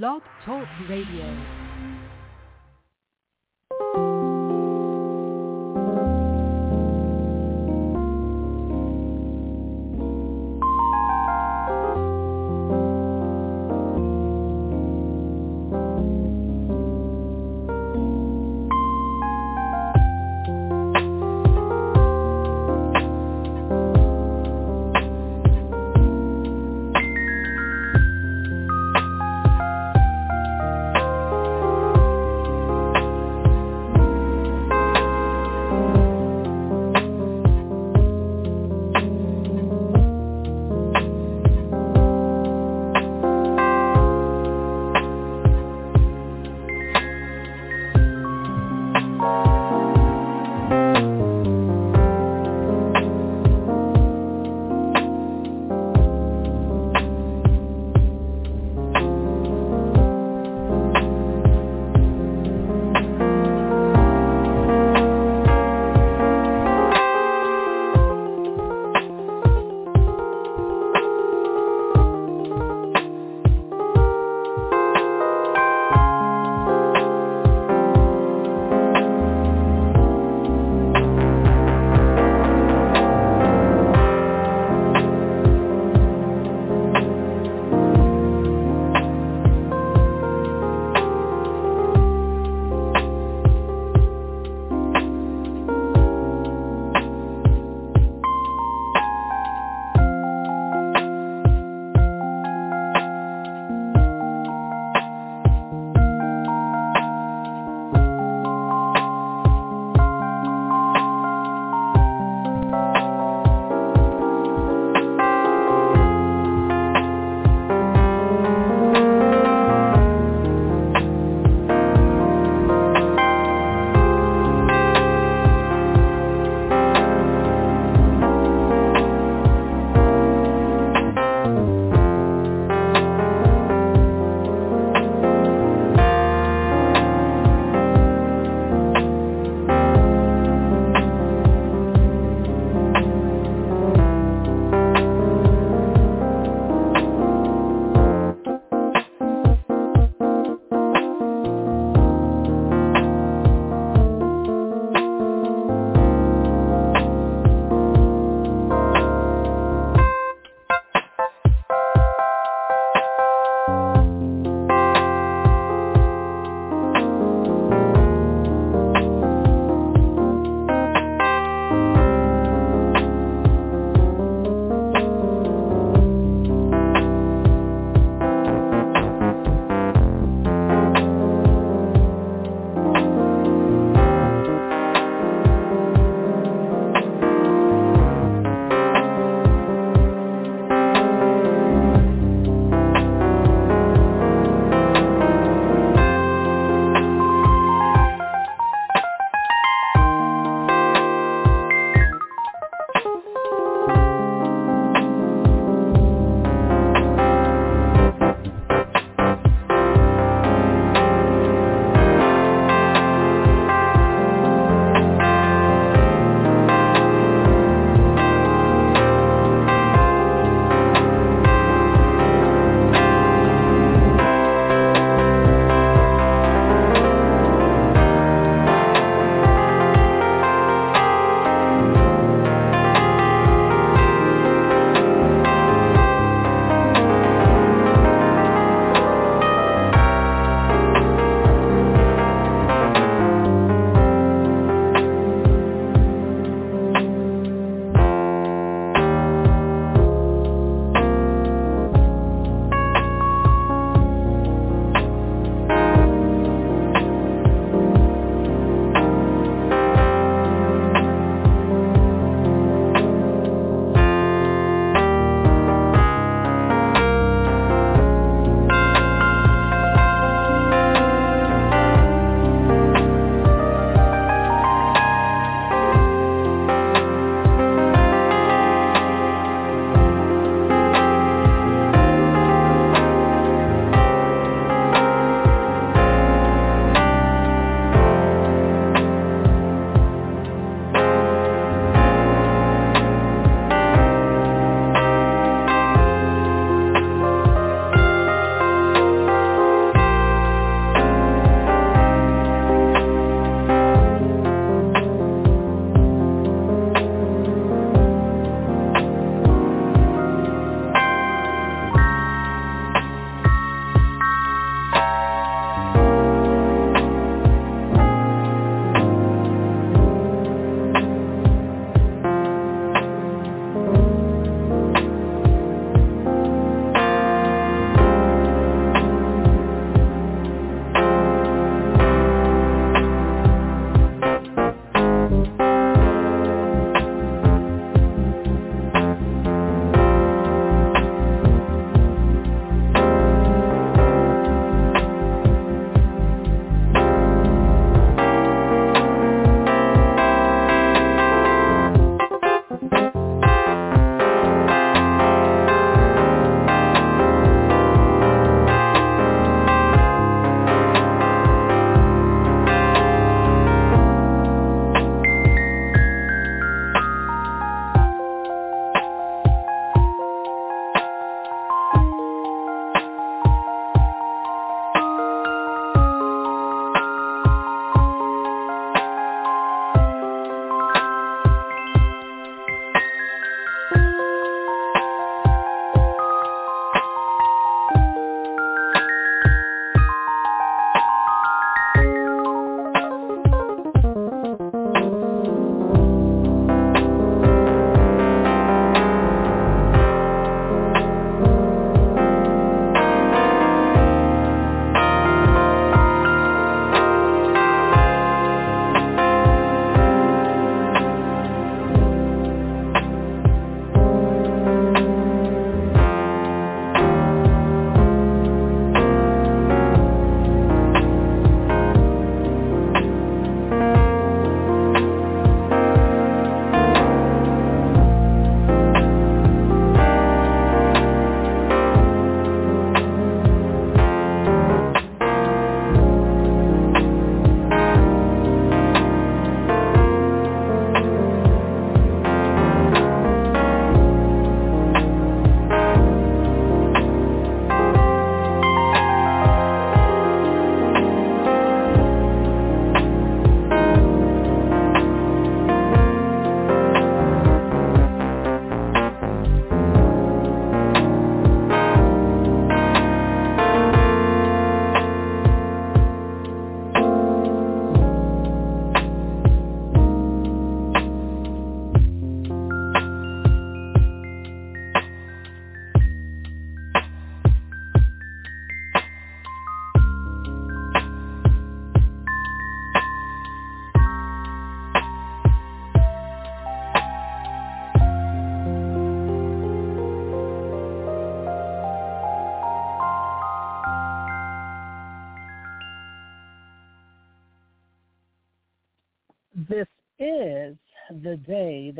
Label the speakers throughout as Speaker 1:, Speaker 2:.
Speaker 1: Blog Talk Radio.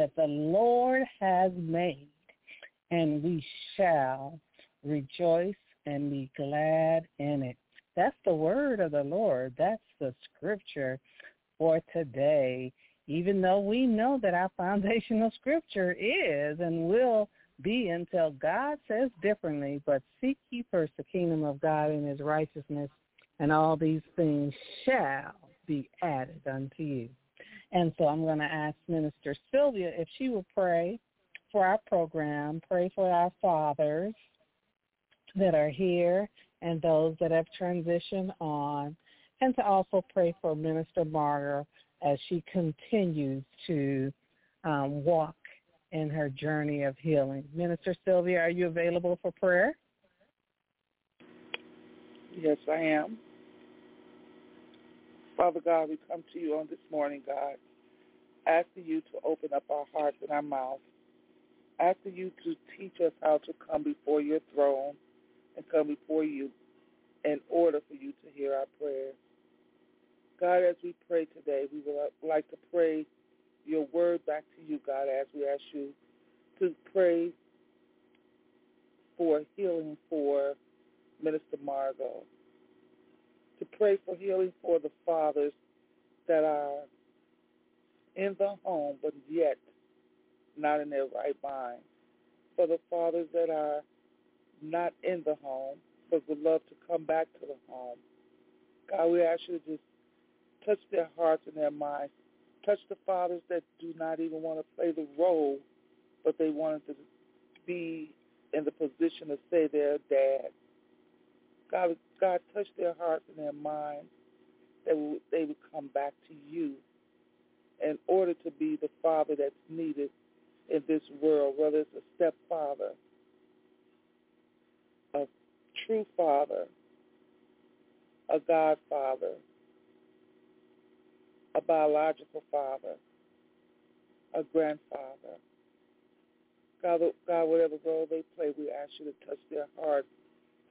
Speaker 2: That the Lord has made, and we shall rejoice and be glad in it. That's the word of the Lord. That's the scripture for today. Even though we know that our foundational scripture is and will be until God says differently, but seek ye first the kingdom of God and his righteousness, and all these things shall be added unto you. And so I'm going to ask Minister Sylvia if she will pray for our program, pray for our fathers that are here and those that have transitioned on, and to also pray for Minister Margaret as she continues to um, walk in her journey of healing. Minister Sylvia, are you available for prayer?
Speaker 3: Yes, I am. Father God, we come to you on this morning, God, asking you to open up our hearts and our mouths, asking you to teach us how to come before your throne and come before you in order for you to hear our prayers. God, as we pray today, we would like to pray your word back to you, God, as we ask you to pray for healing for Minister Margot, to pray for healing for the fathers that are in the home but yet not in their right mind, for the fathers that are not in the home but would love to come back to the home. God, we ask you to just touch their hearts and their minds. Touch the fathers that do not even want to play the role, but they wanted to be in the position to say they're dad. God, God, touch their hearts and their minds that they would come back to you in order to be the father that's needed in this world, whether it's a stepfather, a true father, a godfather, a biological father, a grandfather. God, God, whatever role they play, we ask you to touch their hearts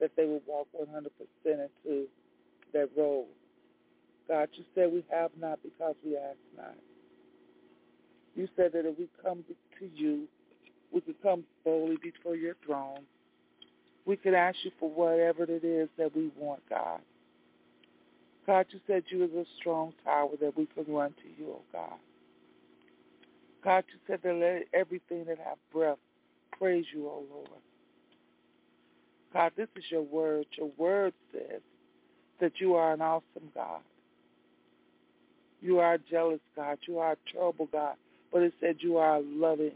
Speaker 3: that they will walk 100% into that role. God, you said we have not because we ask not. You said that if we come to you, we could come boldly before your throne. We could ask you for whatever it is that we want, God. God, you said you was a strong tower that we can run to you, oh God. God, you said that let everything that have breath praise you, oh Lord. God, this is your word. Your word says that you are an awesome God. You are a jealous God. You are a terrible God. But it said you are a loving,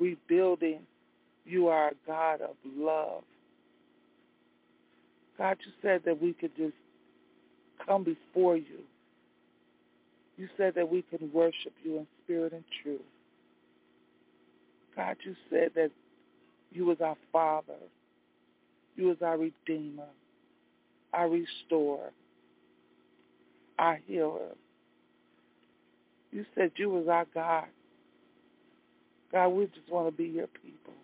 Speaker 3: rebuilding. You are a God of love. God, you said that we could just come before you. You said that we can worship you in spirit and truth. God, you said that you was our Father. You was our Redeemer, our Restorer, our Healer. You said you was our God. God, we just want to be your people.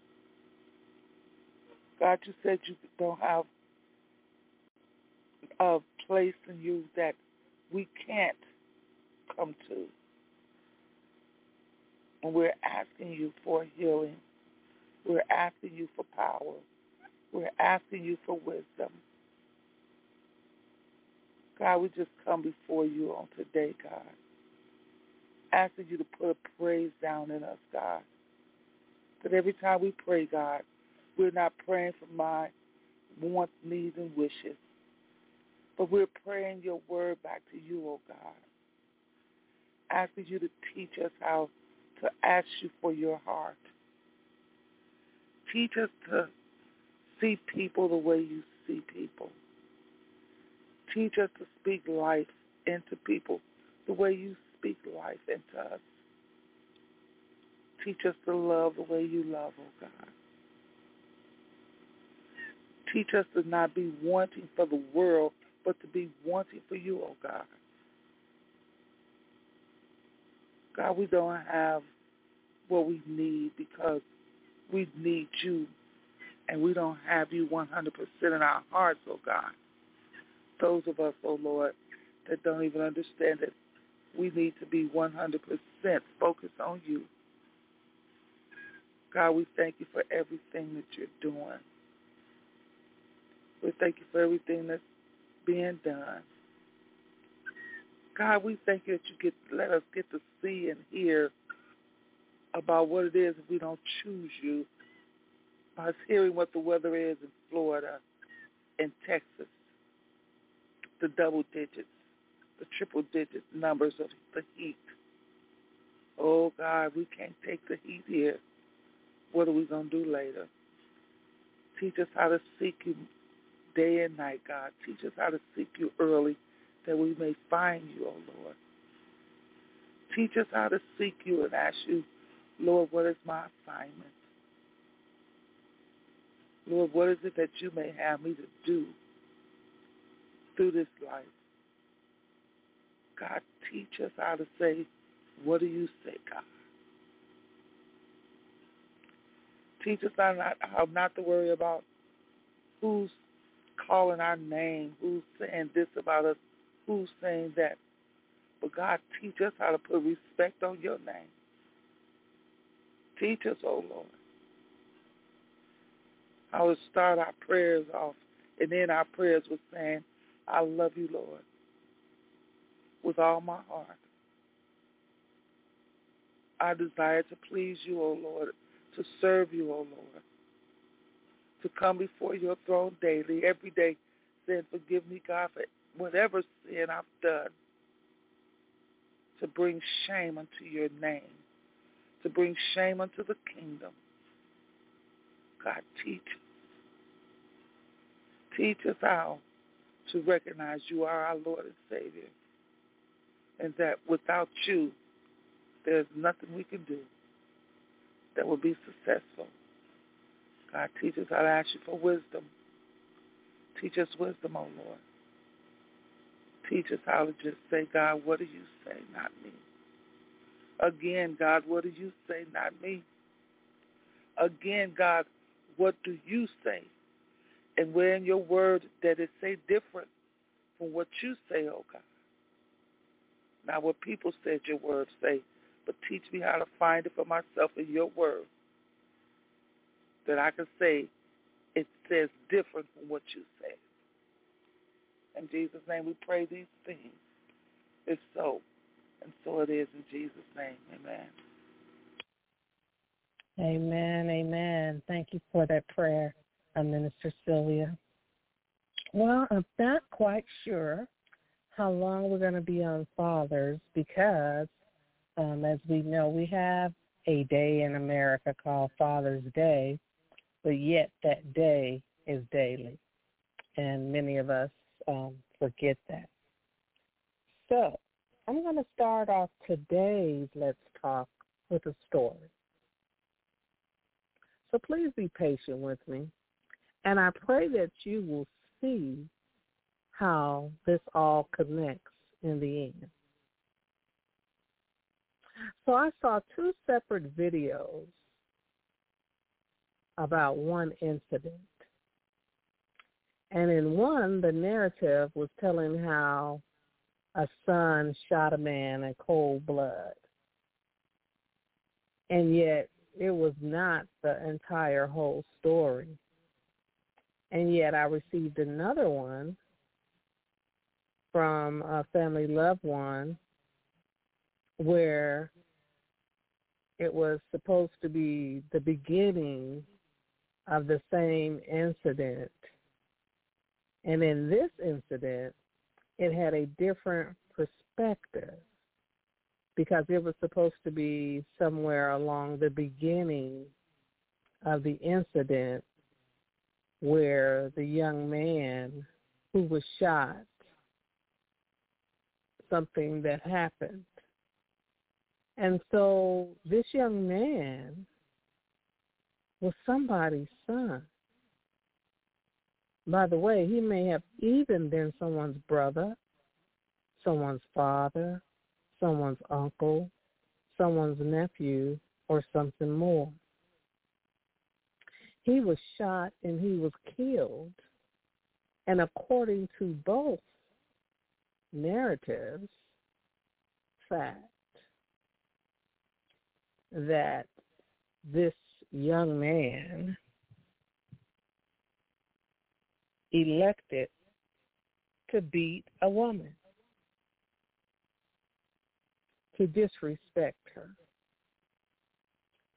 Speaker 3: God, you said you don't have a place in you that we can't come to. And we're asking you for healing. We're asking you for power. We're asking you for wisdom. God, we just come before you on today, God. Asking you to put a praise down in us, God. That every time we pray, God, we're not praying for my wants, needs, and wishes. But we're praying your word back to you, oh God. Asking you to teach us how to ask you for your heart. Teach us to see people the way you see people. Teach us to speak life into people the way you speak life into us. Teach us to love the way you love, oh God. Teach us to not be wanting for the world, but to be wanting for you, oh God. God, we don't have what we need because we need you and we don't have you 100% in our hearts, oh God. Those of us, oh Lord, that don't even understand it, we need to be 100% focused on you. God, we thank you for everything that you're doing. We thank you for everything that's being done. God, we thank you that you get let us get to see and hear about what it is if we don't choose you. By us hearing what the weather is in Florida, in Texas, the double digits, the triple digit numbers of the heat. Oh God, we can't take the heat here. What are we going to do later? Teach us how to seek you day and night, God. Teach us how to seek you early that we may find you, oh Lord. Teach us how to seek you and ask you, Lord, what is my assignment? Lord, what is it that you may have me to do through this life? God, teach us how to say, what do you say, God? Teach us how not, how not to worry about who's calling our name, who's saying this about us, who's saying that. But God, teach us how to put respect on your name. Teach us, oh Lord, how would start our prayers off and then our prayers with saying, I love you, Lord, with all my heart. I desire to please you, O Lord, to serve you, O Lord, to come before your throne daily, every day, saying, forgive me, God, for whatever sin I've done to bring shame unto your name, to bring shame unto the kingdom. God, teach. Teach us how to recognize you are our Lord and Savior, and that without you, there's nothing we can do that will be successful. God, teach us how to ask you for wisdom. Teach us wisdom, oh Lord. Teach us how to just say, God, what do you say, not me? Again, God, what do you say, not me? Again, God, what do you say? And where in your word that it say different from what you say, oh God? Not what people said your word say, but teach me how to find it for myself in your word. That I can say it says different from what you say. In Jesus' name we pray these things. It's so. And so it is in Jesus' name. Amen.
Speaker 2: Amen. Amen. Thank you for that prayer, uh, Minister Sylvia. Well, I'm not quite sure how long we're going to be on Fathers because, um, as we know, we have a day in America called Father's Day, but yet that day is daily. And many of us um, forget that. So I'm going to start off today's Let's Talk with a story. So please be patient with me. And I pray that you will see how this all connects in the end. So I saw two separate videos about one incident. And in one, the narrative was telling how a son shot a man in cold blood. And yet it was not the entire whole story. And yet I received another one from a family loved one where it was supposed to be the beginning of the same incident. And in this incident, it had a different perspective because it was supposed to be somewhere along the beginning of the incident where the young man who was shot, something that happened. And so this young man was somebody's son. By the way, he may have even been someone's brother, someone's father, someone's uncle, someone's nephew, or something more. He was shot and he was killed. And according to both narratives, fact that this young man elected to beat a woman, to disrespect her,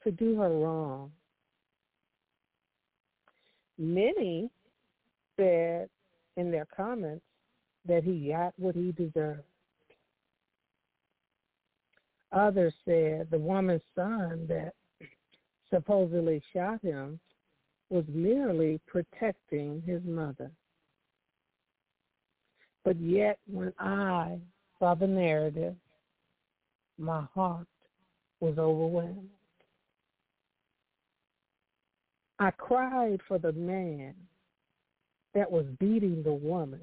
Speaker 2: to do her wrong. Many said in their comments that he got what he deserved. Others said the woman's son that supposedly shot him was merely protecting his mother. But yet when I saw the narrative, my heart was overwhelmed. I cried for the man that was beating the woman.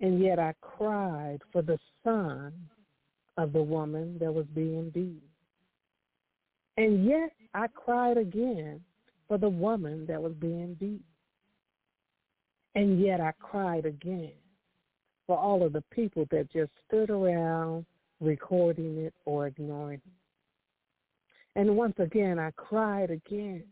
Speaker 2: And yet I cried for the son of the woman that was being beaten. And yet I cried again for the woman that was being beaten. And yet I cried again for all of the people that just stood around recording it or ignoring it. And once again, I cried again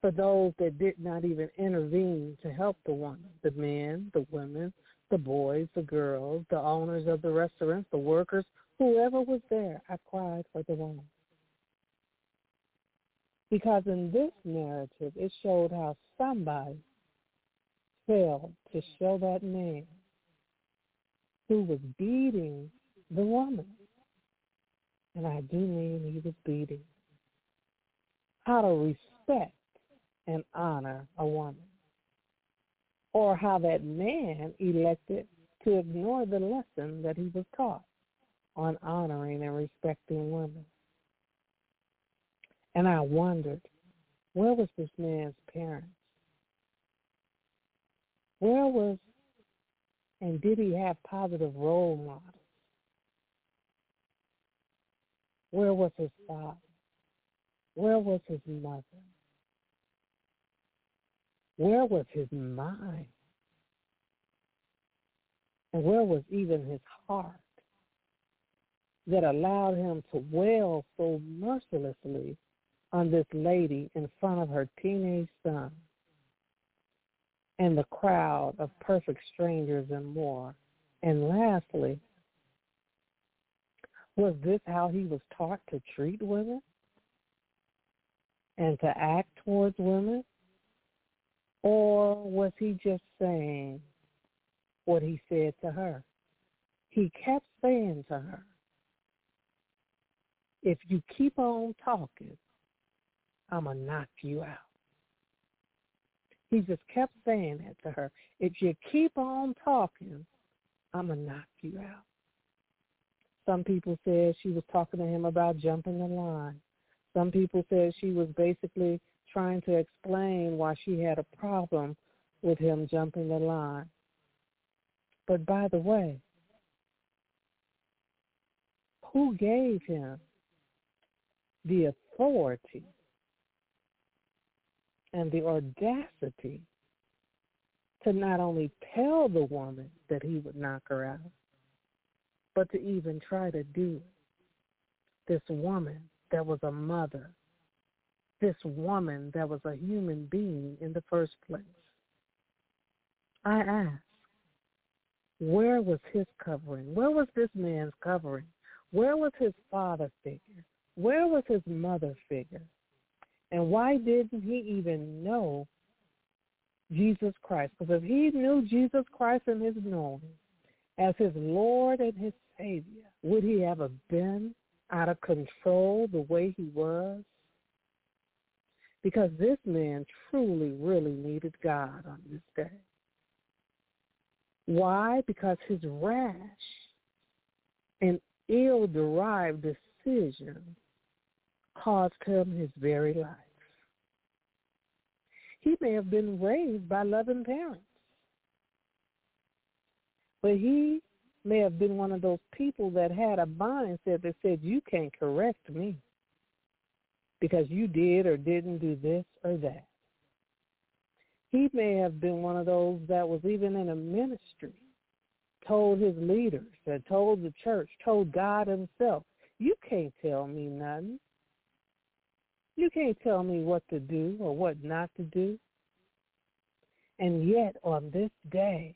Speaker 2: for those that did not even intervene to help the woman, the men, the women, the boys, the girls, the owners of the restaurants, the workers, whoever was there, I cried for the woman. Because in this narrative, it showed how somebody failed to show that man who was beating the woman. And I do mean he was beating. How to respect and honor a woman. Or how that man elected to ignore the lesson that he was taught on honoring and respecting women. And I wondered, where was this man's parents? Where was, and did he have positive role models? Where was his father? Where was his mother? Where was his mind? And where was even his heart that allowed him to wail so mercilessly on this lady in front of her teenage son and the crowd of perfect strangers and more? And lastly, was this how he was taught to treat women and to act towards women? Or was he just saying what he said to her? He kept saying to her, if you keep on talking, I'm going to knock you out. He just kept saying that to her. If you keep on talking, I'm going to knock you out. Some people said she was talking to him about jumping the line. Some people said she was basically trying to explain why she had a problem with him jumping the line. But by the way, who gave him the authority and the audacity to not only tell the woman that he would knock her out, but to even try to do. This woman that was a mother this woman that was a human being in the first place. I ask, where was his covering? Where was this man's covering? Where was his father figure? Where was his mother figure? And why didn't he even know Jesus Christ? Because if he knew Jesus Christ and his knowing as his Lord and his Savior, would he ever been out of control the way he was? because this man truly, really needed God on this day. Why? Because his rash and ill-derived decision caused him his very life. He may have been raised by loving parents, but he may have been one of those people that had a mindset that said, you can't correct me because you did or didn't do this or that. He may have been one of those that was even in a ministry told his leaders, that told the church, told God himself, you can't tell me nothing. You can't tell me what to do or what not to do. And yet on this day,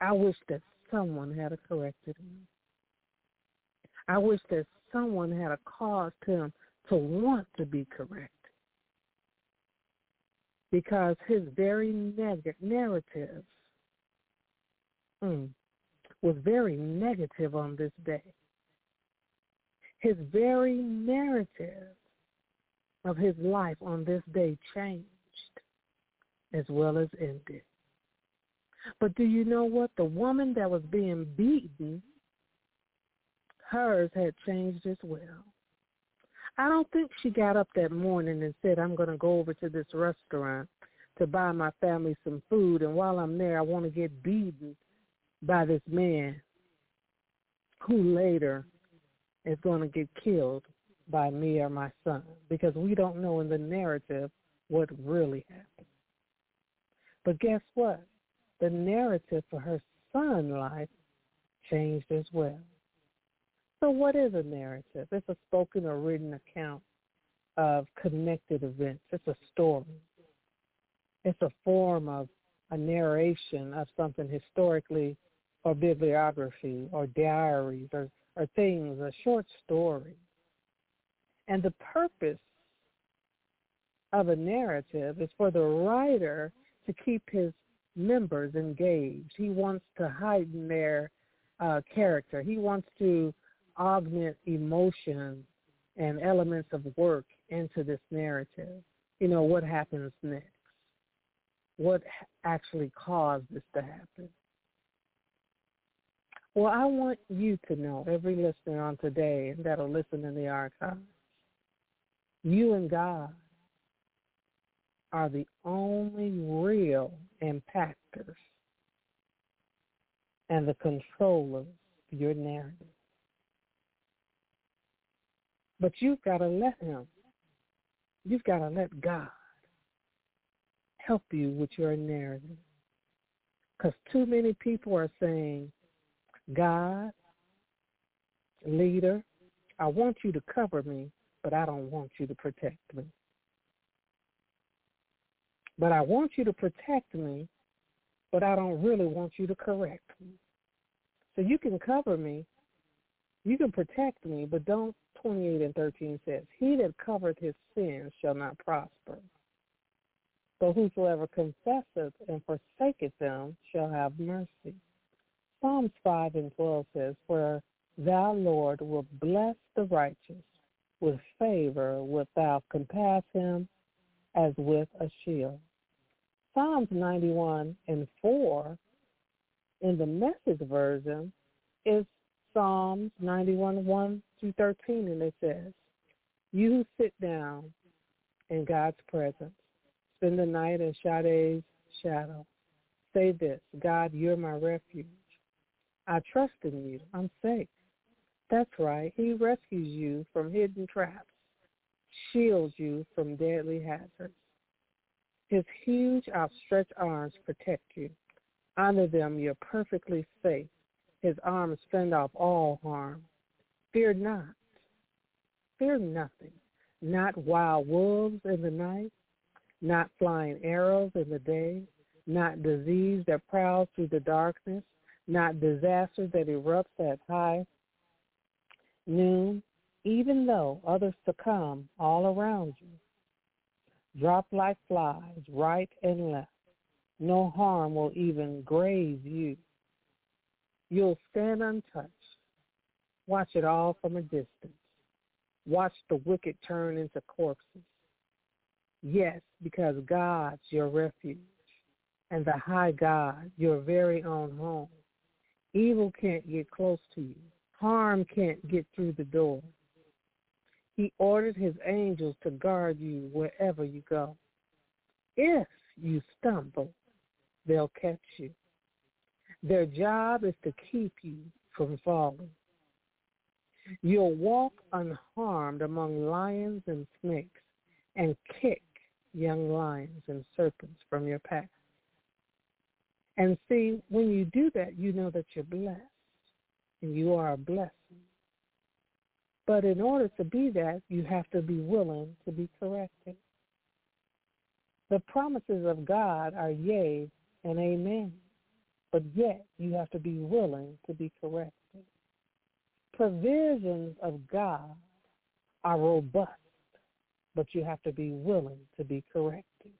Speaker 2: I wish that someone had corrected him. I wish that someone had caused him to want to be correct. Because his very neg- narrative mm, was very negative on this day. His very narrative of his life on this day changed as well as ended. But do you know what? The woman that was being beaten, hers had changed as well. I don't think she got up that morning and said, I'm going to go over to this restaurant to buy my family some food, and while I'm there, I want to get beaten by this man who later is going to get killed by me or my son because we don't know in the narrative what really happened. But guess what? The narrative for her son's life changed as well. So what is a narrative? It's a spoken or written account of connected events. It's a story. It's a form of a narration of something historically or bibliography or diaries or, or things, a short story. And the purpose of a narrative is for the writer to keep his members engaged. He wants to heighten their uh, character. He wants to augment emotion and elements of work into this narrative. You know, what happens next? What actually caused this to happen? Well, I want you to know, every listener on today that'll listen in the archives, you and God are the only real impactors and the controllers of your narrative. But you've got to let him. You've got to let God help you with your narrative. Because too many people are saying, God, leader, I want you to cover me, but I don't want you to protect me. But I want you to protect me, but I don't really want you to correct me. So you can cover me, you can protect me, but don't, 28 and 13 says, he that covereth his sins shall not prosper. So whosoever confesseth and forsaketh them shall have mercy. Psalms 5 and 12 says, For thou, Lord, wilt bless the righteous. With favor wilt thou compass him as with a shield. Psalms 91 and 4 in the message version is Psalms 91, 1 through 13, and it says, You who sit down in God's presence, spend the night in Shaddai's shadow. Say this, God, you're my refuge. I trust in you. I'm safe. That's right. He rescues you from hidden traps, shields you from deadly hazards. His huge outstretched arms protect you. Under them you're perfectly safe. His arms fend off all harm. Fear not. Fear nothing. Not wild wolves in the night, not flying arrows in the day, not disease that prowls through the darkness, not disaster that erupts at high noon, even though others succumb all around you. Drop like flies right and left. No harm will even graze you. You'll stand untouched. Watch it all from a distance. Watch the wicked turn into corpses. Yes, because God's your refuge and the high God, your very own home. Evil can't get close to you. Harm can't get through the door. He ordered his angels to guard you wherever you go. If you stumble, they'll catch you. Their job is to keep you from falling. You'll walk unharmed among lions and snakes and kick young lions and serpents from your path. And see, when you do that, you know that you're blessed and you are a blessing. But in order to be that, you have to be willing to be corrected. The promises of God are yea and amen, but yet you have to be willing to be corrected. Provisions of God are robust, but you have to be willing to be corrected.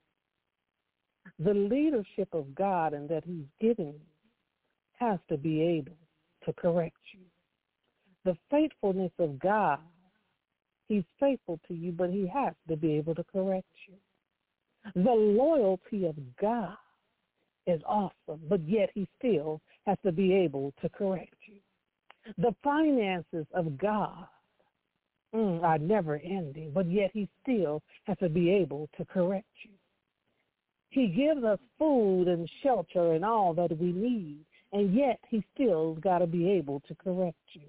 Speaker 2: The leadership of God and that he's giving you has to be able to correct you. The faithfulness of God, he's faithful to you, but he has to be able to correct you. The loyalty of God is awesome, but yet he still has to be able to correct you. The finances of God mm, are never ending, but yet he still has to be able to correct you. He gives us food and shelter and all that we need, and yet he still got to be able to correct you.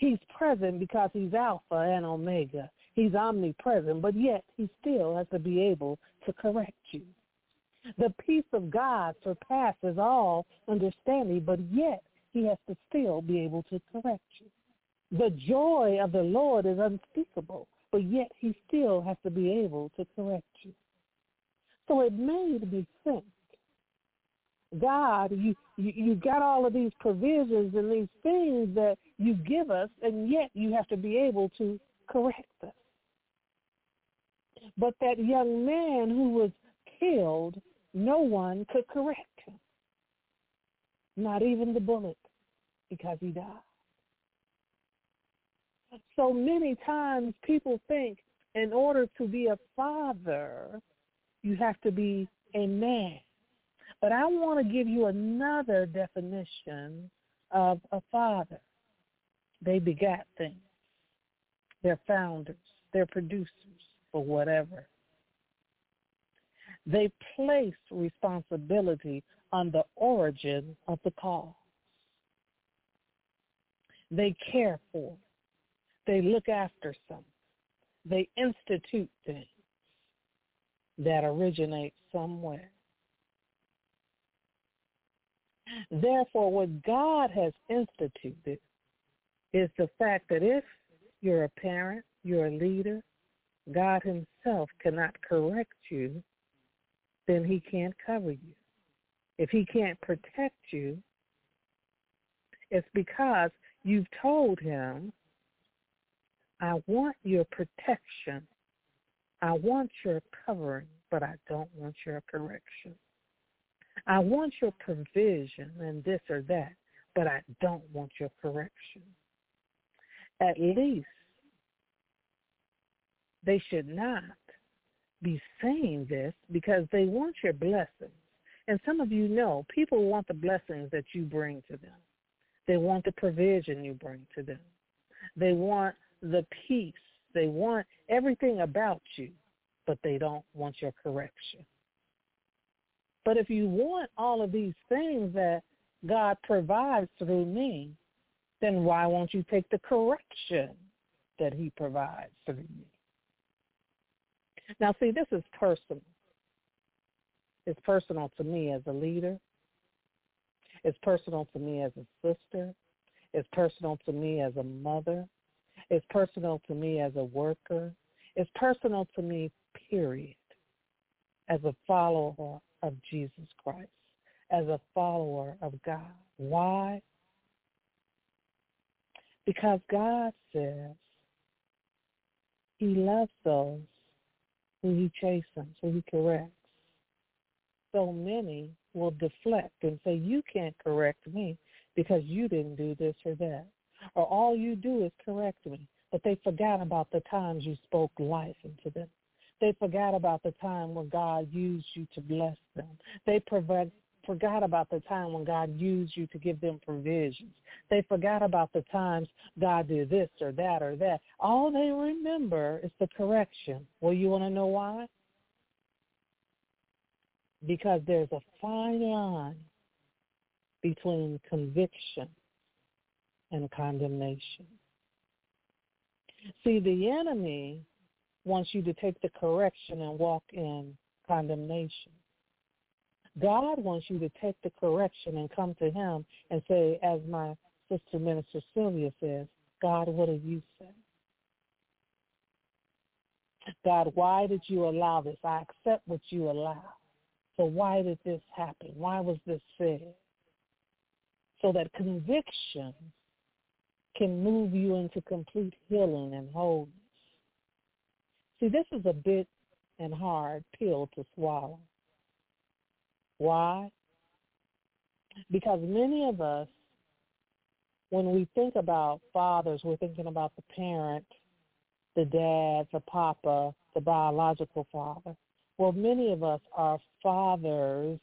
Speaker 2: He's present because he's Alpha and Omega. He's omnipresent, but yet he still has to be able to correct you. The peace of God surpasses all understanding, but yet he has to still be able to correct you. The joy of the Lord is unspeakable, but yet he still has to be able to correct you. So it made me think, God, you, you, you got all of these provisions and these things that you give us, and yet you have to be able to correct us. But that young man who was killed, no one could correct him. Not even the bullet, because he died. So many times people think in order to be a father, you have to be a man. But I want to give you another definition of a father. They begat things. They're founders. They're producers for whatever. They place responsibility on the origin of the cause. They care for. They look after something. They institute things that originate somewhere. Therefore, what God has instituted is the fact that if you're a parent, you're a leader, God himself cannot correct you, then he can't cover you. If he can't protect you, it's because you've told him, I want your protection. I want your covering, but I don't want your correction. I want your provision and this or that, but I don't want your correction. At least they should not be saying this because they want your blessings. And some of you know people want the blessings that you bring to them. They want the provision you bring to them. They want the peace. They want everything about you, but they don't want your correction. But if you want all of these things that God provides through me, then why won't you take the correction that he provides through me? Now, see, this is personal. It's personal to me as a leader. It's personal to me as a sister. It's personal to me as a mother. It's personal to me as a worker. It's personal to me, period, as a follower of Jesus Christ, as a follower of God. Why? Because God says he loves those who he chastens, who he corrects. So many will deflect and say, you can't correct me because you didn't do this or that. Or all you do is correct me. But they forgot about the times you spoke life into them. They forgot about the time when God used you to bless them. They provide, forgot about the time when God used you to give them provisions. They forgot about the times God did this or that or that. All they remember is the correction. Well, you want to know why? Because there's a fine line between conviction and condemnation. See, the enemy wants you to take the correction and walk in condemnation. God wants you to take the correction and come to him and say, as my sister minister Sylvia says, God, what do you say? God, why did you allow this? I accept what you allow. So why did this happen? Why was this said? So that conviction can move you into complete healing and wholeness. See, this is a big and hard pill to swallow. Why? Because many of us, when we think about fathers, we're thinking about the parent, the dad, the papa, the biological father. Well, many of us are fathers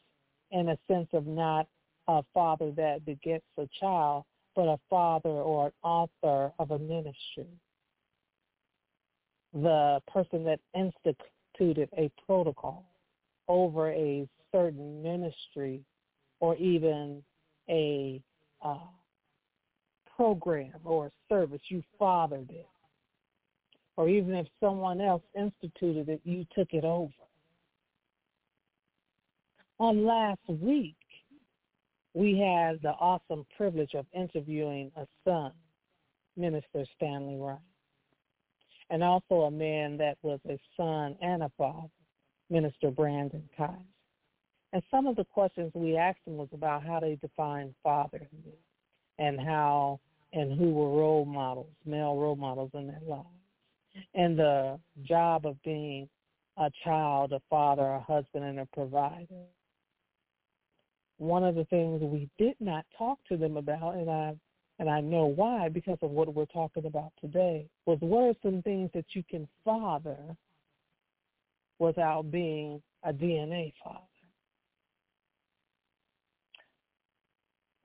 Speaker 2: in a sense of not a father that begets a child, but a father or an author of a ministry. The person that instituted a protocol over a certain ministry or even a uh, program or service, you fathered it. Or even if someone else instituted it, you took it over. On last week, we had the awesome privilege of interviewing a son, Minister Stanley Wright, and also a man that was a son and a father, Minister Brandon Kaiser. And some of the questions we asked them was about how they define fatherhood and how and who were role models, male role models in their lives, and the job of being a child, a father, a husband, and a provider. One of the things we did not talk to them about, and I and I know why because of what we're talking about today, was what are some things that you can father without being a DNA father?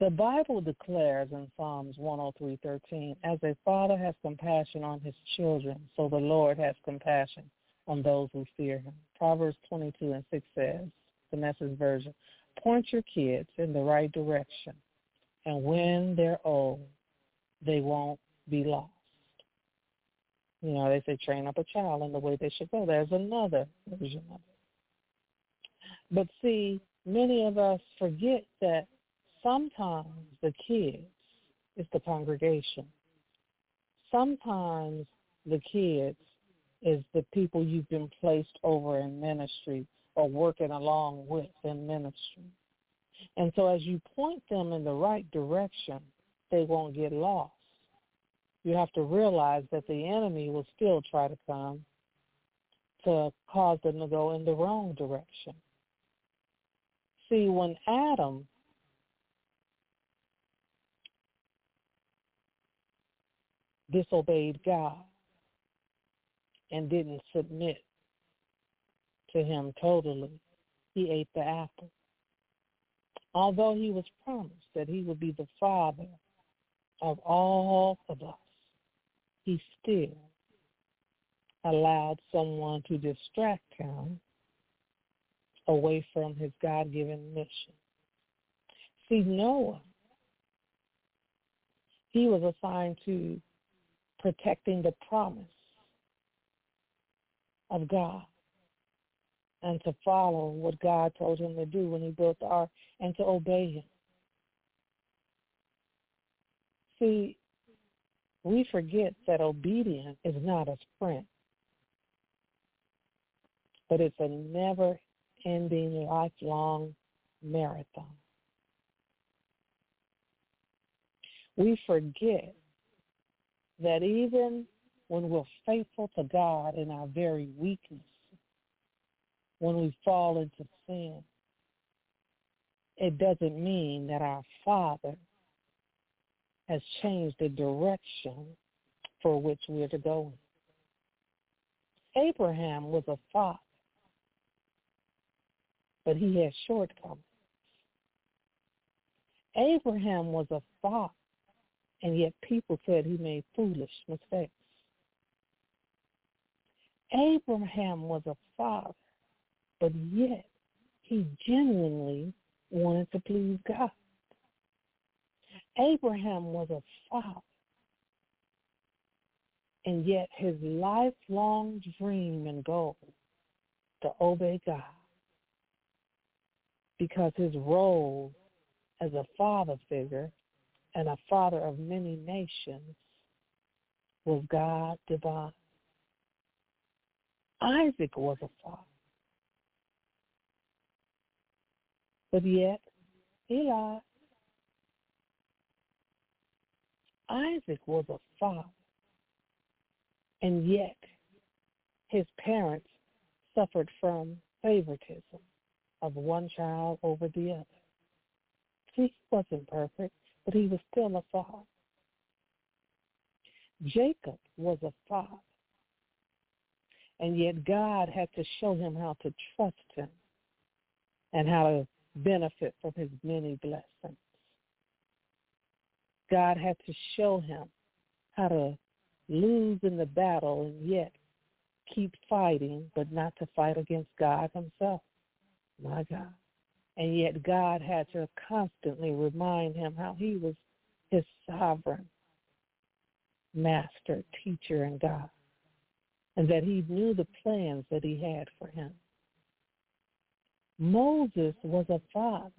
Speaker 2: The Bible declares in Psalms 103:13, "As a father has compassion on his children, so the Lord has compassion on those who fear him." Proverbs 22 and 6 says, the Message version, "Point your kids in the right direction, and when they're old, they won't be lost." You know, they say train up a child in the way they should go. There's another version of it. But see, many of us forget that sometimes the kids is the congregation. Sometimes the kids is the people you've been placed over in ministry or working along with in ministry. And so as you point them in the right direction, they won't get lost. You have to realize that the enemy will still try to come to cause them to go in the wrong direction. See, when Adam disobeyed God and didn't submit to him totally, he ate the apple. Although he was promised that he would be the father of all of us, he still allowed someone to distract him away from his God-given mission. See, Noah, he was assigned to protecting the promise of God and to follow what God told him to do when he built the ark and to obey him. See, we forget that obedience is not a sprint, but it's a never-ending, lifelong marathon. We forget that even when we're faithful to God in our very weakness, when we fall into sin, it doesn't mean that our Father has changed the direction for which we're to go. Abraham was a father, but he had shortcomings. Abraham was a father, and yet people said he made foolish mistakes. Abraham was a father, but yet he genuinely wanted to please God. Abraham was a father, and yet his lifelong dream and goal to obey God because his role as a father figure and a father of many nations was God divine. Isaac was a father. But yet, he lied. Isaac was a father. And yet, his parents suffered from favoritism of one child over the other. See, he wasn't perfect, but he was still a father. Jacob was a father. And yet God had to show him how to trust him and how to benefit from his many blessings. God had to show him how to lose in the battle and yet keep fighting, but not to fight against God himself. My God. And yet God had to constantly remind him how he was his sovereign master, teacher, and God, and that he knew the plans that he had for him. Moses was a father,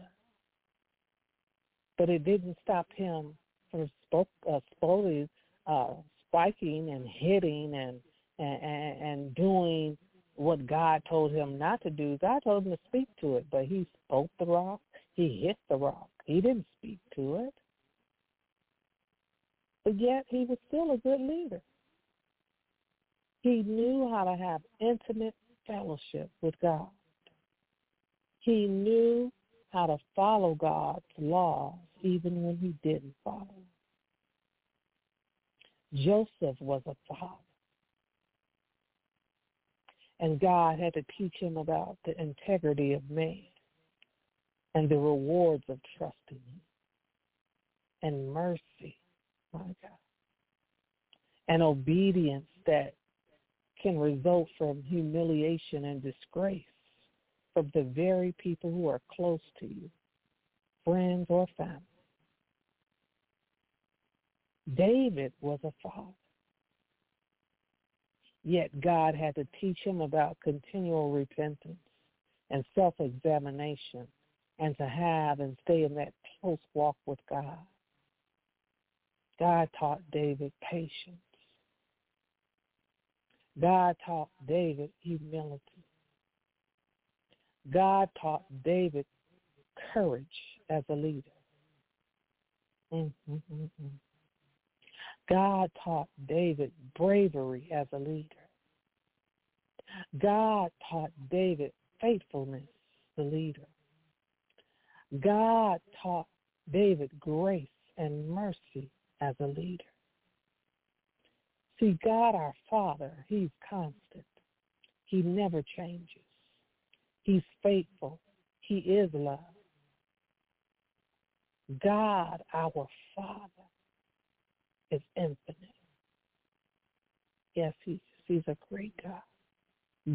Speaker 2: but it didn't stop him from spoke, uh, spoiling, uh, spiking and hitting and, and and doing what God told him not to do. God told him to speak to it, but he spoke the rock. He hit the rock. He didn't speak to it. But yet he was still a good leader. He knew how to have intimate fellowship with God. He knew how to follow God's laws even when he didn't follow. Joseph was a father. And God had to teach him about the integrity of man and the rewards of trusting him and mercy, my God, and obedience that can result from humiliation and disgrace from the very people who are close to you, friends or family. David was a father. Yet God had to teach him about continual repentance and self-examination and to have and stay in that close walk with God. God taught David patience. God taught David humility. God taught David courage as a leader. Mm-hmm. God taught David bravery as a leader. God taught David faithfulness, the leader. God taught David grace and mercy as a leader. See, God our Father, he's constant. He never changes. He's faithful. He is love. God our Father is infinite. Yes, he's, he's a great God.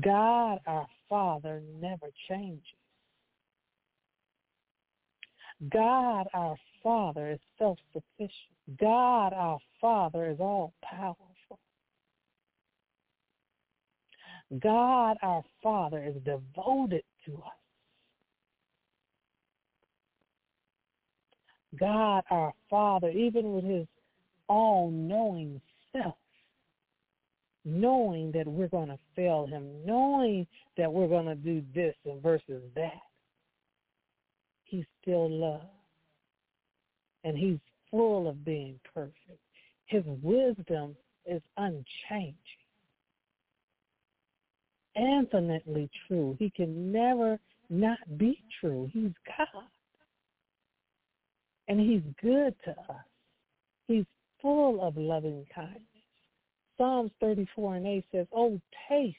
Speaker 2: God, our Father, never changes. God, our Father, is self-sufficient. God, our Father, is all-powerful. God, our Father, is devoted to us. God, our Father, even with his all-knowing self, knowing that we're going to fail him, knowing that we're going to do this and versus that, he still loves. And he's full of being perfect. His wisdom is unchanging, infinitely true. He can never not be true. He's God. And he's good to us. He's full of loving kindness. Psalms 34 and 8 says, Oh, taste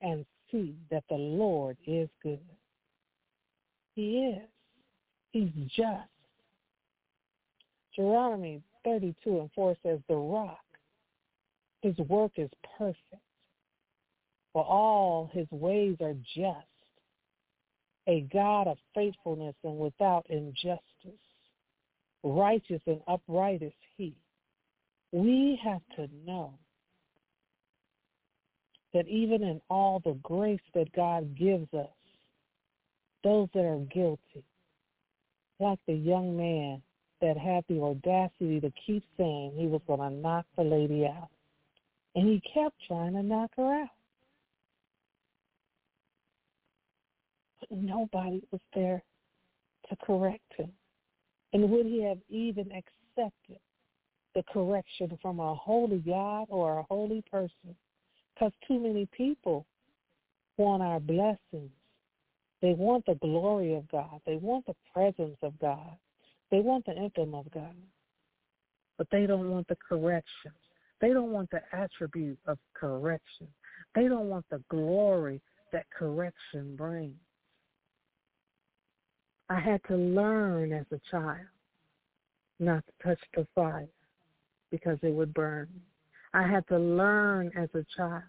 Speaker 2: and see that the Lord is good. He is. He's just. Deuteronomy 32 and 4 says, The rock, his work is perfect, for all his ways are just, a God of faithfulness and without injustice. Righteous and upright is he. We have to know that even in all the grace that God gives us, those that are guilty, like the young man that had the audacity to keep saying he was going to knock the lady out. And he kept trying to knock her out. But nobody was there to correct him. And would he have even accepted the correction from a holy God or a holy person? Because too many people want our blessings. They want the glory of God. They want the presence of God. They want the income of God. But they don't want the correction. They don't want the attribute of correction. They don't want the glory that correction brings. I had to learn as a child not to touch the fire because it would burn. I had to learn as a child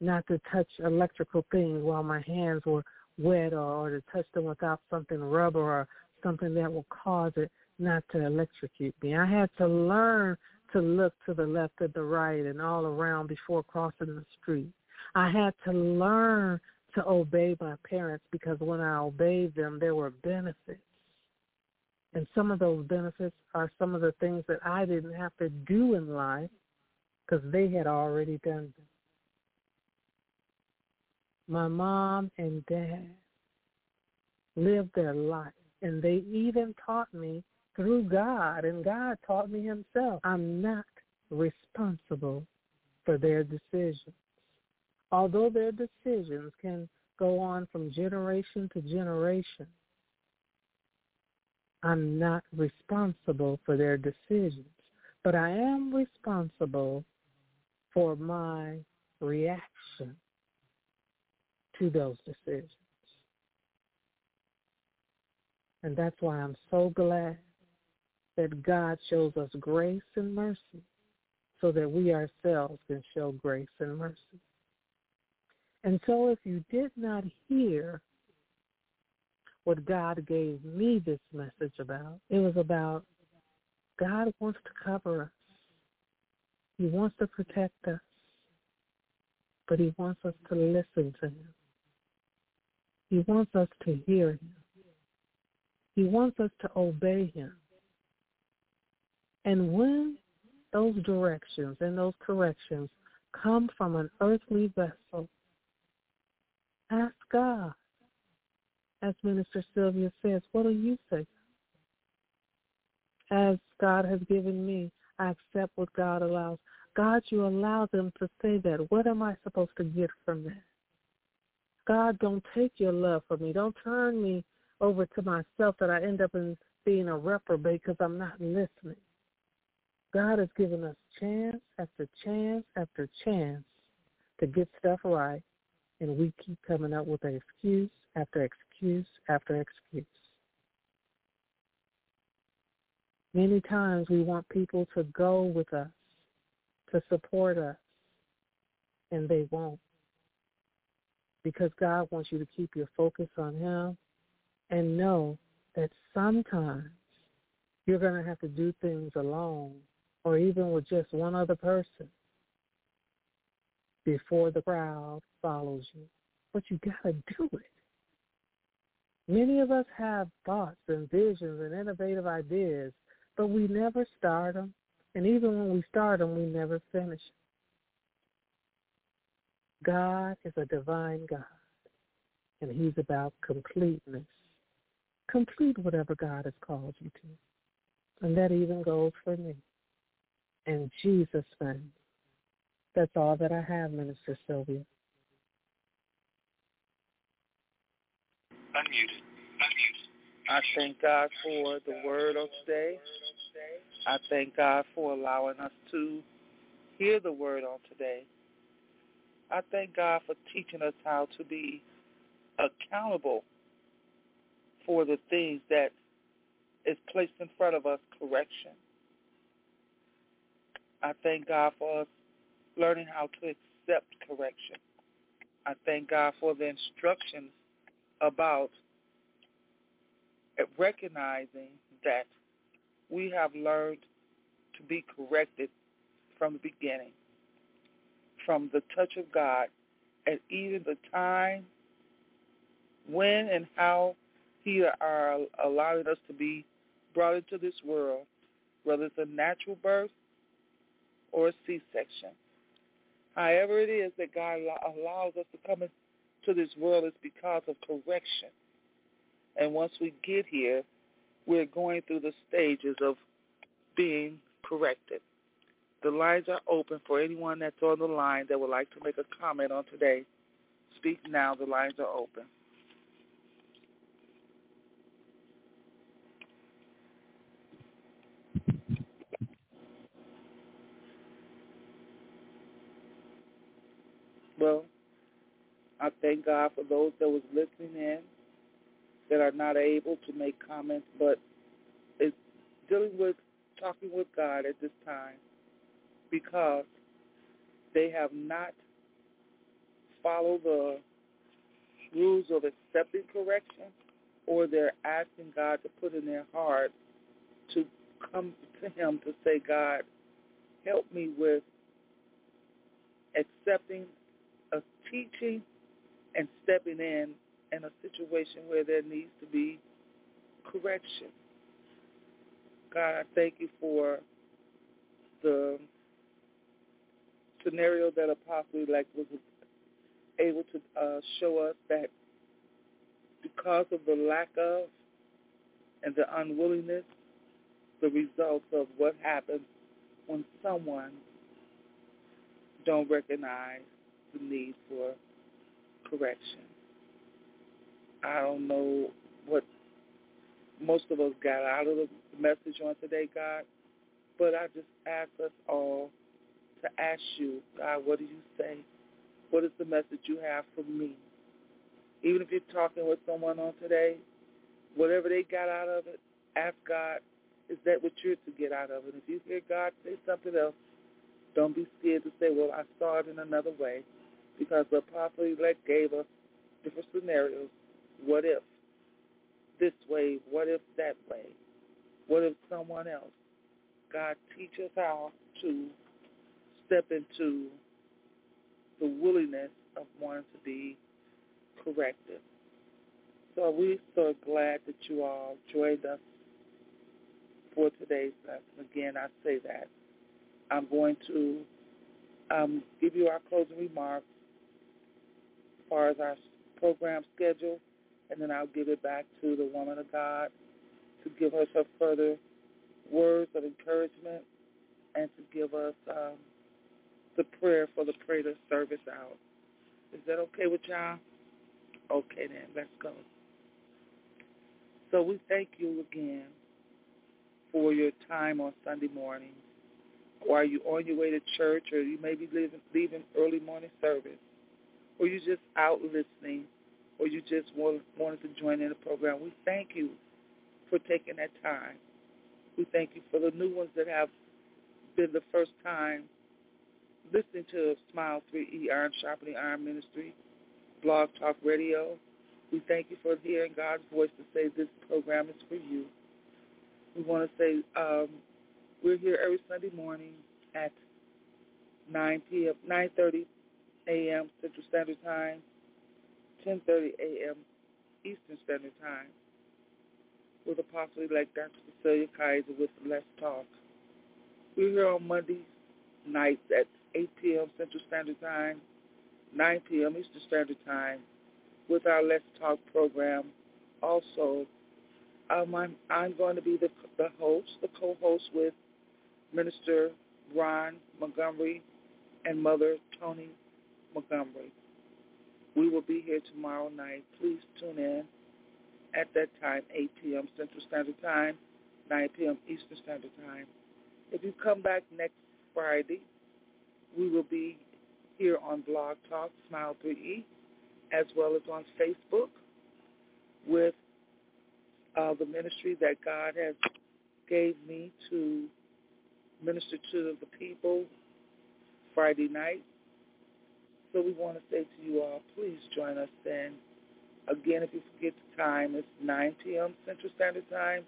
Speaker 2: not to touch electrical things while my hands were wet or, or to touch them without something rubber or something that will cause it not to electrocute me. I had to learn to look to the left and the right and all around before crossing the street. I had to learn to obey my parents because when I obeyed them, there were benefits. And some of those benefits are some of the things that I didn't have to do in life because they had already done them. My mom and dad lived their life, and they even taught me through God, and God taught me himself. I'm not responsible for their decisions. Although their decisions can go on from generation to generation, I'm not responsible for their decisions, but I am responsible for my reaction to those decisions. And that's why I'm so glad that God shows us grace and mercy so that we ourselves can show grace and mercy. And so if you did not hear what God gave me this message about, it was about God wants to cover us. He wants to protect us, but he wants us to listen to him. He wants us to hear him. He wants us to obey him. And when those directions and those corrections come from an earthly vessel, ask God. As Minister Sylvia says, what do you say? As God has given me, I accept what God allows. God, you allow them to say that. What am I supposed to get from that? God, don't take your love from me. Don't turn me over to myself that I end up in being a reprobate because I'm not listening. God has given us chance after chance after chance to get stuff right, and we keep coming up with an excuse after excuse after excuse. Many times we want people to go with us, to support us, and they won't. Because God wants you to keep your focus on him and know that sometimes you're going to have to do things alone or even with just one other person before the crowd follows you. But you got to do it. Many of us have thoughts and visions and innovative ideas, but we never start them. And even when we start them, we never finish. God is a divine God, and he's about completeness. Complete whatever God has called you to. And that even goes for me. In Jesus' name. That's all that I have, Minister Sylvia.
Speaker 3: Unmuted. Unmuted. I thank God for the word of today. I thank God for allowing us to hear the word on today. I thank God for teaching us how to be accountable for the things that is placed in front of us, correction. I thank God for us learning how to accept correction. I thank God for the instructions about recognizing that we have learned to be corrected from the beginning, from the touch of God, and even the time when and how he are allowing us to be brought into this world, whether it's a natural birth or a C-section. However it is that God allows us to come into this world is because of correction. And once we get here, we're going through the stages of being corrected. The lines are open for anyone that's on the line that would like to make a comment on today. Speak now. The lines are open. Well, I thank God for those that was listening in that are not able to make comments, but it's dealing with talking with God at this time because they have not followed the rules of accepting correction or they're asking God to put in their heart to come to him to say, God, help me with accepting teaching and stepping in in a situation where there needs to be correction. God, I thank you for the scenario that Apostle elect was able to uh, show us that because of the lack of and the unwillingness, the results of what happens when someone don't recognize the need for correction. I don't know what most of us got out of the message on today, God, but I just ask us all to ask you, God, what do you say? What is the message you have for me? Even if you're talking with someone on today, whatever they got out of it, ask God, is that what you're to get out of it? If you hear God say something else, don't be scared to say, well, I saw it in another way because the apostle elect gave us different scenarios. What if this way? What if that way? What if someone else? God teach us how to step into the willingness of wanting to be corrected. So we're so glad that you all joined us for today's lesson. Again, I say that. I'm going to um, give you our closing remarks far as our program schedule, and then I'll give it back to the woman of God to give us her further words of encouragement and to give us um, the prayer for the prayer service out. Is that okay with y'all? Okay then, let's go. So we thank you again for your time on Sunday morning. While you're on your way to church or you may be leaving, leaving early morning service or you're just out listening or you just want, wanted to join in the program, we thank you for taking that time. We thank you for the new ones that have been the first time listening to Smile 3E Iron Sharpening Iron Ministry, Blog Talk Radio. We thank you for hearing God's voice to say this program is for you. We want to say um, we're here every Sunday morning at 9 p.m., 9.30 a.m. Central Standard Time, 10.30 a.m. Eastern Standard Time with Apostle-elect Dr. Cecilia Kaiser with Let's Talk. We're here on Monday nights at 8 p.m. Central Standard Time, 9 p.m. Eastern Standard Time with our Let's Talk program. Also, um, I'm, I'm going to be the, the host, the co-host with Minister Ron Montgomery and Mother Tony Montgomery. We will be here tomorrow night. Please tune in at that time, 8 p.m. Central Standard Time, 9 p.m. Eastern Standard Time. If you come back next Friday, we will be here on Blog Talk, Smile 3E, as well as on Facebook with uh, the ministry that God has gave me to minister to the people Friday night. So we want to say to you all, please join us then. Again, if you forget the time, it's 9 p.m. Central Standard Time,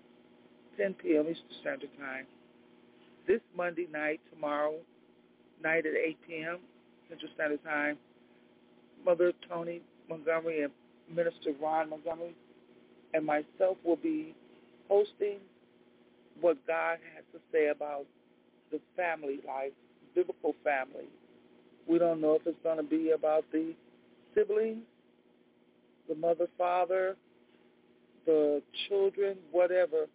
Speaker 3: 10 p.m. Eastern Standard Time. This Monday night, tomorrow night at 8 p.m. Central Standard Time, Mother Tony Montgomery and Minister Ron Montgomery and myself will be hosting what God has to say about the family life, biblical family. We don't know if it's going to be about the siblings, the mother, father, the children, whatever.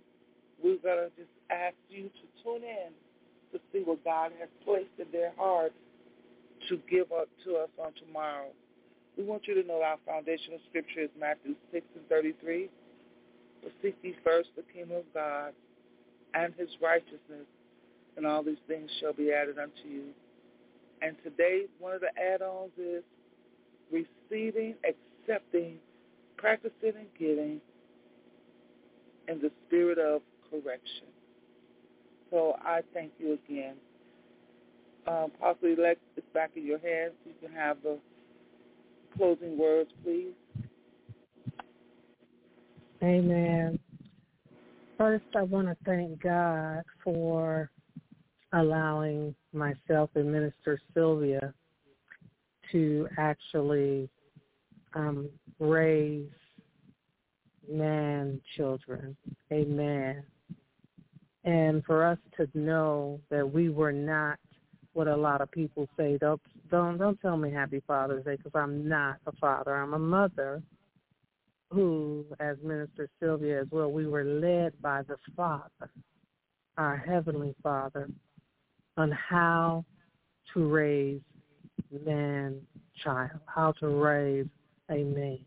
Speaker 3: We're going to just ask you to tune in to see what God has placed in their hearts to give up to us on tomorrow. We want you to know our foundational scripture is Matthew 6 and 33. But seek ye first the kingdom of God and his righteousness, and all these things shall be added unto you. And today, one of the add-ons is receiving, accepting, practicing, and giving in the spirit of correction. So I thank you again. Um, Apostle elect is back in your hands. You can have the closing words, please.
Speaker 2: Amen. First, I want to thank God for allowing myself and Minister Sylvia to actually um, raise man children. Amen. And for us to know that we were not what a lot of people say. Don't don't don't tell me Happy Father's Day because I'm not a father. I'm a mother who, as Minister Sylvia as well, we were led by the Father, our Heavenly Father, on how to raise man child, how to raise a man.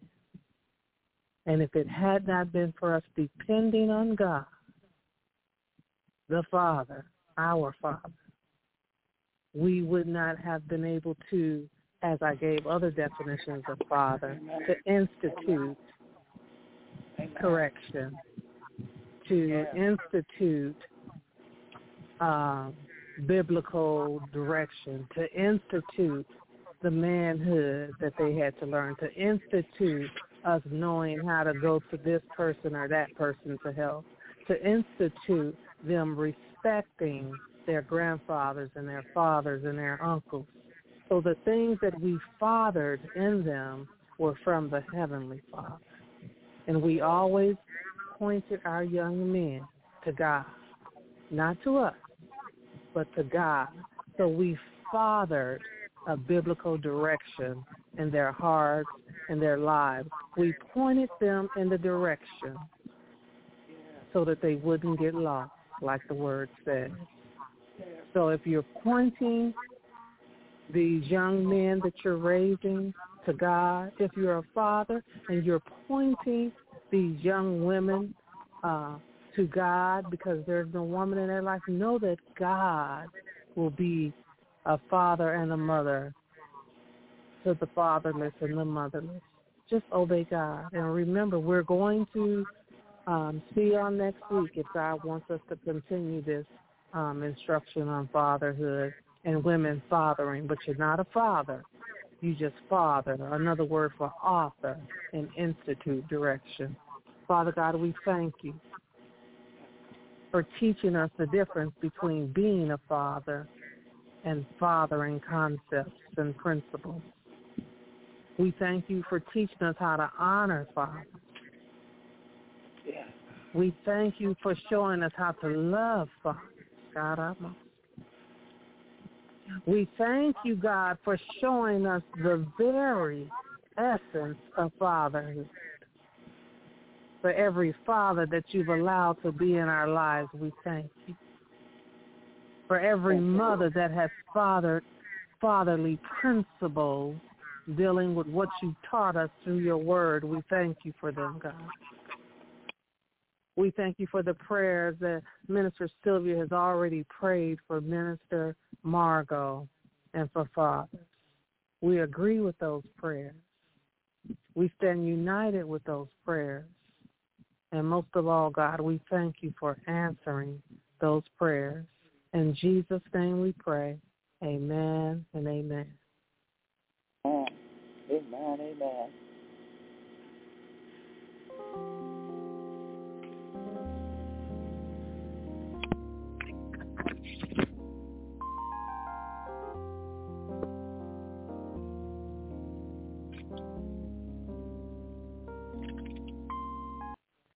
Speaker 2: And if it had not been for us depending on God, the Father, our Father, we would not have been able to, as I gave other definitions of Father, to institute correction, to institute uh, biblical direction, to institute the manhood that they had to learn, to institute us knowing how to go to this person or that person to help, to institute them respecting their grandfathers and their fathers and their uncles. So the things that we fathered in them were from the Heavenly Father. And we always pointed our young men to God, not to us, but to God. So we fathered a biblical direction in their hearts and their lives. We pointed them in the direction so that they wouldn't get lost, like the word says. So if you're pointing these young men that you're raising to God, if you're a father and you're pointing these young women uh, to God because there's no woman in their life, know that God will be a father and a mother to the fatherless and the motherless. Just obey God. And remember, we're going to um, see on next week if God wants us to continue this um, instruction on fatherhood and women fathering, but you're not a father. You just father, another word for author and institute direction. Father God, we thank you for teaching us the difference between being a father and fathering concepts and principles. We thank you for teaching us how to honor fathers. We thank you for showing us how to love fathers. God We thank you, God, for showing us the very essence of fatherhood. For every father that you've allowed to be in our lives, we thank you. For every mother that has fathered fatherly principles dealing with what you taught us through your word, we thank you for them, God. We thank you for the prayers that Minister Sylvia has already prayed for Minister Margot and for fathers. We agree with those prayers. We stand united with those prayers. And most of all, God, we thank you for answering those prayers. In Jesus' name we pray. Amen and amen.
Speaker 3: Amen. Amen. Amen.